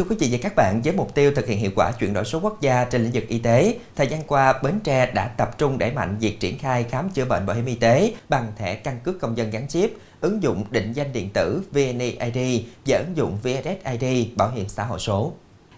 Thưa quý vị và các bạn, với mục tiêu thực hiện hiệu quả chuyển đổi số quốc gia trên lĩnh vực y tế, thời gian qua Bến Tre đã tập trung đẩy mạnh việc triển khai khám chữa bệnh bảo hiểm y tế bằng thẻ căn cước công dân gắn chip, ứng dụng định danh điện tử VNeID và ứng dụng VSSID bảo hiểm xã hội số.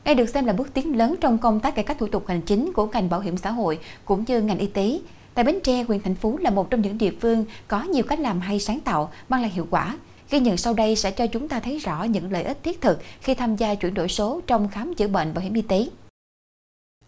Đây được xem là bước tiến lớn trong công tác cải cách thủ tục hành chính của ngành bảo hiểm xã hội cũng như ngành y tế. Tại Bến Tre, huyện thành phố là một trong những địa phương có nhiều cách làm hay sáng tạo, mang lại hiệu quả. Ghi nhận sau đây sẽ cho chúng ta thấy rõ những lợi ích thiết thực khi tham gia chuyển đổi số trong khám chữa bệnh bảo hiểm y tế.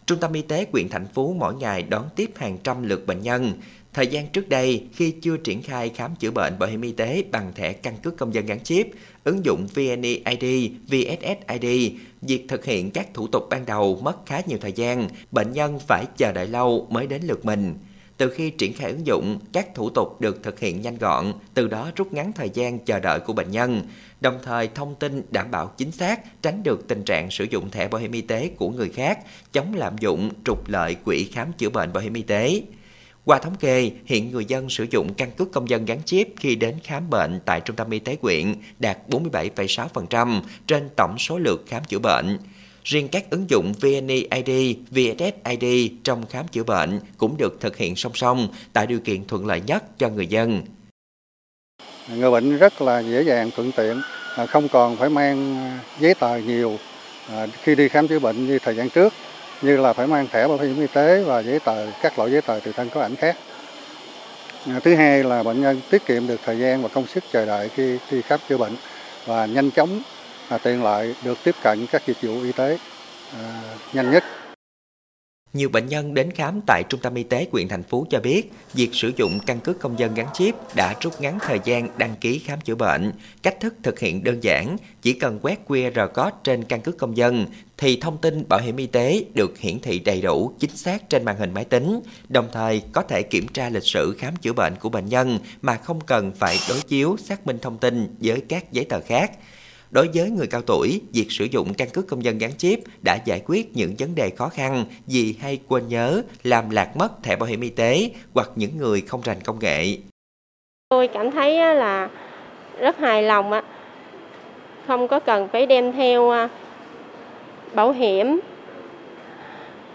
Trung tâm y tế huyện Thành Phú mỗi ngày đón tiếp hàng trăm lượt bệnh nhân. Thời gian trước đây, khi chưa triển khai khám chữa bệnh bảo hiểm y tế bằng thẻ căn cước công dân gắn chip, ứng dụng VNeID, VSSID, việc thực hiện các thủ tục ban đầu mất khá nhiều thời gian, bệnh nhân phải chờ đợi lâu mới đến lượt mình. Từ khi triển khai ứng dụng, các thủ tục được thực hiện nhanh gọn, từ đó rút ngắn thời gian chờ đợi của bệnh nhân, đồng thời thông tin đảm bảo chính xác, tránh được tình trạng sử dụng thẻ bảo hiểm y tế của người khác, chống lạm dụng, trục lợi quỹ khám chữa bệnh bảo hiểm y tế. Qua thống kê, hiện người dân sử dụng căn cước công dân gắn chip khi đến khám bệnh tại trung tâm y tế quyện đạt 47,6% trên tổng số lượt khám chữa bệnh. Riêng các ứng dụng VNeID, VSSID trong khám chữa bệnh cũng được thực hiện song song, tạo điều kiện thuận lợi nhất cho người dân. Người bệnh rất là dễ dàng thuận tiện, à, không còn phải mang giấy tờ nhiều à, khi đi khám chữa bệnh như thời gian trước, như là phải mang thẻ bảo hiểm y tế và giấy tờ các loại giấy tờ tùy thân có ảnh khác. À, thứ hai là bệnh nhân tiết kiệm được thời gian và công sức chờ đợi khi đi khám chữa bệnh và nhanh chóng tiện lợi được tiếp cận các dịch vụ y tế à, nhanh nhất. Nhiều bệnh nhân đến khám tại trung tâm y tế huyện thành phố cho biết, việc sử dụng căn cước công dân gắn chip đã rút ngắn thời gian đăng ký khám chữa bệnh. Cách thức thực hiện đơn giản, chỉ cần quét QR code trên căn cước công dân thì thông tin bảo hiểm y tế được hiển thị đầy đủ, chính xác trên màn hình máy tính, đồng thời có thể kiểm tra lịch sử khám chữa bệnh của bệnh nhân mà không cần phải đối chiếu xác minh thông tin với các giấy tờ khác. Đối với người cao tuổi, việc sử dụng căn cước công dân gắn chip đã giải quyết những vấn đề khó khăn vì hay quên nhớ, làm lạc mất thẻ bảo hiểm y tế hoặc những người không rành công nghệ. Tôi cảm thấy là rất hài lòng, không có cần phải đem theo à, bảo hiểm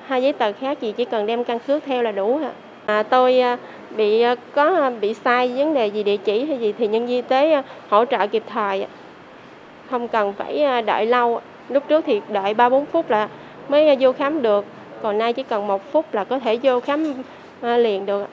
hai giấy tờ khác gì chỉ cần đem căn cước theo là đủ. À, tôi à, bị à, có bị sai vấn đề gì địa chỉ hay gì thì nhân viên y tế hỗ trợ kịp thời không cần phải à, đợi lâu. Lúc trước thì đợi ba bốn phút là mới à, vô khám được. Còn nay chỉ cần một phút là có thể vô khám à, liền được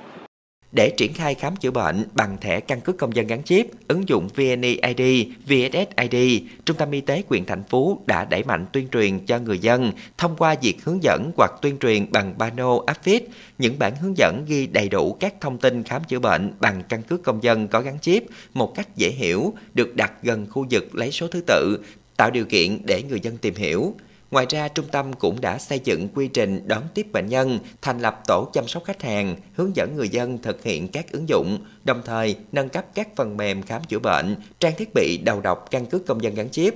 để triển khai khám chữa bệnh bằng thẻ căn cước công dân gắn chip, ứng dụng VNeID, VSSID, Trung tâm Y tế quyền thành phố đã đẩy mạnh tuyên truyền cho người dân thông qua việc hướng dẫn hoặc tuyên truyền bằng pano áp phích, những bản hướng dẫn ghi đầy đủ các thông tin khám chữa bệnh bằng căn cước công dân có gắn chip một cách dễ hiểu, được đặt gần khu vực lấy số thứ tự, tạo điều kiện để người dân tìm hiểu. Ngoài ra, trung tâm cũng đã xây dựng quy trình đón tiếp bệnh nhân, thành lập tổ chăm sóc khách hàng, hướng dẫn người dân thực hiện các ứng dụng, đồng thời nâng cấp các phần mềm khám chữa bệnh, trang thiết bị đầu độc căn cước công dân gắn chip.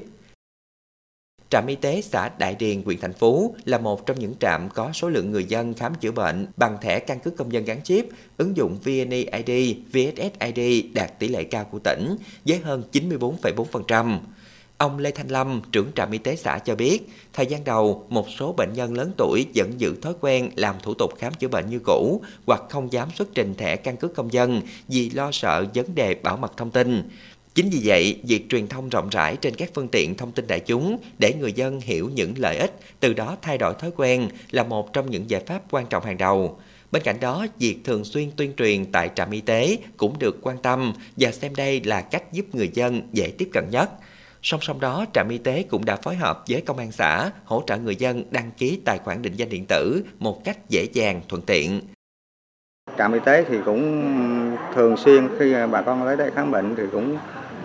Trạm y tế xã Đại Điền, huyện thành phố là một trong những trạm có số lượng người dân khám chữa bệnh bằng thẻ căn cước công dân gắn chip, ứng dụng VNeID, VSSID đạt tỷ lệ cao của tỉnh với hơn 94,4%. Ông Lê Thanh Lâm, trưởng trạm y tế xã cho biết, thời gian đầu, một số bệnh nhân lớn tuổi vẫn giữ thói quen làm thủ tục khám chữa bệnh như cũ hoặc không dám xuất trình thẻ căn cước công dân vì lo sợ vấn đề bảo mật thông tin. Chính vì vậy, việc truyền thông rộng rãi trên các phương tiện thông tin đại chúng để người dân hiểu những lợi ích, từ đó thay đổi thói quen là một trong những giải pháp quan trọng hàng đầu. Bên cạnh đó, việc thường xuyên tuyên truyền tại trạm y tế cũng được quan tâm và xem đây là cách giúp người dân dễ tiếp cận nhất. Song song đó, trạm y tế cũng đã phối hợp với công an xã hỗ trợ người dân đăng ký tài khoản định danh điện tử một cách dễ dàng, thuận tiện. Trạm y tế thì cũng thường xuyên khi bà con tới đây khám bệnh thì cũng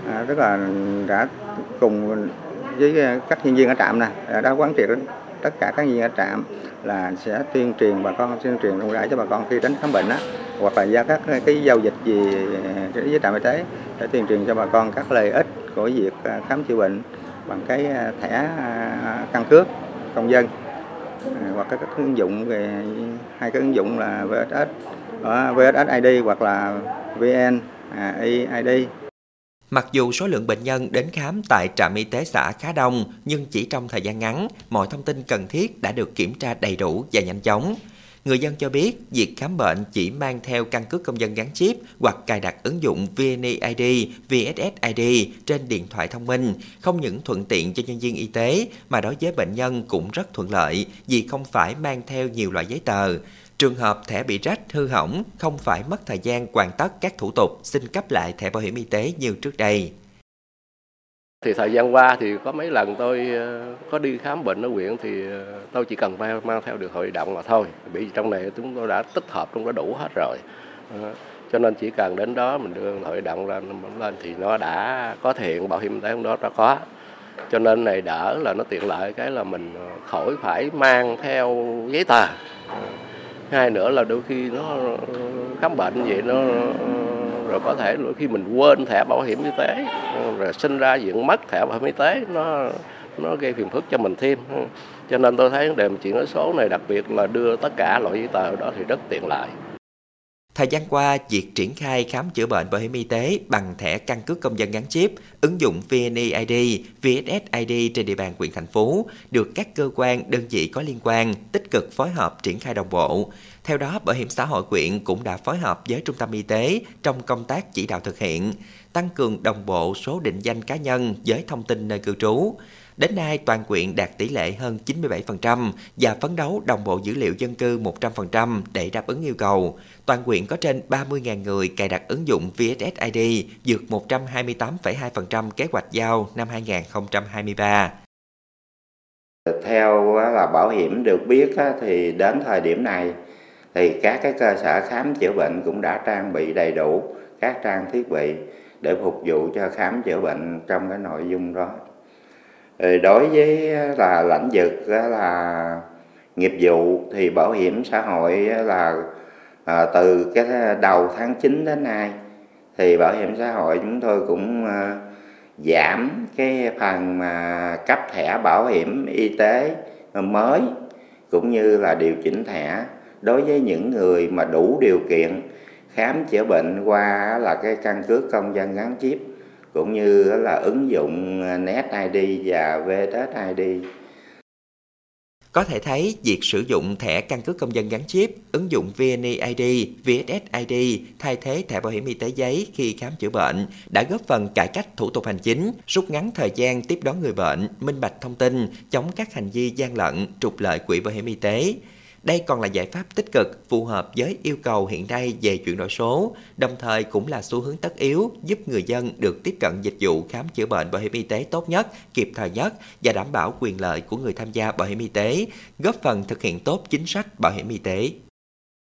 à, rất là đã cùng với các nhân viên ở trạm này đã quán triệt tất cả các nhân viên ở trạm là sẽ tuyên truyền bà con tuyên truyền rộng rãi cho bà con khi đến khám bệnh á hoặc là ra các cái giao dịch gì à, với trạm y tế để tuyên truyền cho bà con các lợi ích của việc à, khám chữa bệnh bằng cái à, thẻ à, căn cước công dân hoặc các ứng dụng về hai cái ứng dụng là VSS vss id hoặc là VN ID Mặc dù số lượng bệnh nhân đến khám tại trạm y tế xã khá đông, nhưng chỉ trong thời gian ngắn, mọi thông tin cần thiết đã được kiểm tra đầy đủ và nhanh chóng. Người dân cho biết việc khám bệnh chỉ mang theo căn cước công dân gắn chip hoặc cài đặt ứng dụng VNeID, VSSID trên điện thoại thông minh, không những thuận tiện cho nhân viên y tế mà đối với bệnh nhân cũng rất thuận lợi vì không phải mang theo nhiều loại giấy tờ. Trường hợp thẻ bị rách, hư hỏng, không phải mất thời gian hoàn tất các thủ tục xin cấp lại thẻ bảo hiểm y tế như trước đây. Thì thời gian qua thì có mấy lần tôi ờ, có đi khám bệnh ở huyện thì ờ, tôi chỉ cần mang, mang theo được hội động mà thôi. Vì trong này chúng tôi đã tích hợp trong đó đủ hết rồi. Ờ, cho nên chỉ cần đến đó mình đưa hội động ra lên thì nó đã có thiện bảo hiểm y tế trong đó đã có cho nên này đỡ là nó tiện lợi cái là mình khỏi phải mang theo giấy tờ hai nữa là đôi khi nó khám bệnh vậy nó rồi có thể khi mình quên thẻ bảo hiểm y tế, rồi sinh ra diện mất thẻ bảo hiểm y tế, nó nó gây phiền phức cho mình thêm. Cho nên tôi thấy vấn đề chuyển đổi số này đặc biệt là đưa tất cả loại giấy tờ đó thì rất tiện lợi. Thời gian qua, việc triển khai khám chữa bệnh bảo hiểm y tế bằng thẻ căn cước công dân gắn chip, ứng dụng VNeID, VSSID trên địa bàn huyện thành phố được các cơ quan, đơn vị có liên quan tích cực phối hợp triển khai đồng bộ. Theo đó, Bảo hiểm xã hội quyện cũng đã phối hợp với trung tâm y tế trong công tác chỉ đạo thực hiện, tăng cường đồng bộ số định danh cá nhân với thông tin nơi cư trú. Đến nay, toàn quyện đạt tỷ lệ hơn 97% và phấn đấu đồng bộ dữ liệu dân cư 100% để đáp ứng yêu cầu. Toàn quyện có trên 30.000 người cài đặt ứng dụng VSSID, vượt 128,2% kế hoạch giao năm 2023. Theo là bảo hiểm được biết thì đến thời điểm này thì các cái cơ sở khám chữa bệnh cũng đã trang bị đầy đủ các trang thiết bị để phục vụ cho khám chữa bệnh trong cái nội dung đó đối với là lãnh vực là nghiệp vụ thì bảo hiểm xã hội là à, từ cái đầu tháng 9 đến nay thì bảo hiểm xã hội chúng tôi cũng à, giảm cái phần mà cấp thẻ bảo hiểm y tế mới cũng như là điều chỉnh thẻ. Đối với những người mà đủ điều kiện khám chữa bệnh qua là cái căn cước công dân gắn chip cũng như là ứng dụng à, NetID và VSSID. Có thể thấy, việc sử dụng thẻ căn cước công dân gắn chip, ứng dụng VNeID, VSSID thay thế thẻ bảo hiểm y tế giấy khi khám chữa bệnh đã góp phần cải cách thủ tục hành chính, rút ngắn thời gian tiếp đón người bệnh, minh bạch thông tin, chống các hành vi gian lận, trục lợi quỹ bảo hiểm y tế. Đây còn là giải pháp tích cực phù hợp với yêu cầu hiện nay về chuyển đổi số, đồng thời cũng là xu hướng tất yếu giúp người dân được tiếp cận dịch vụ khám chữa bệnh bảo hiểm y tế tốt nhất, kịp thời nhất và đảm bảo quyền lợi của người tham gia bảo hiểm y tế, góp phần thực hiện tốt chính sách bảo hiểm y tế.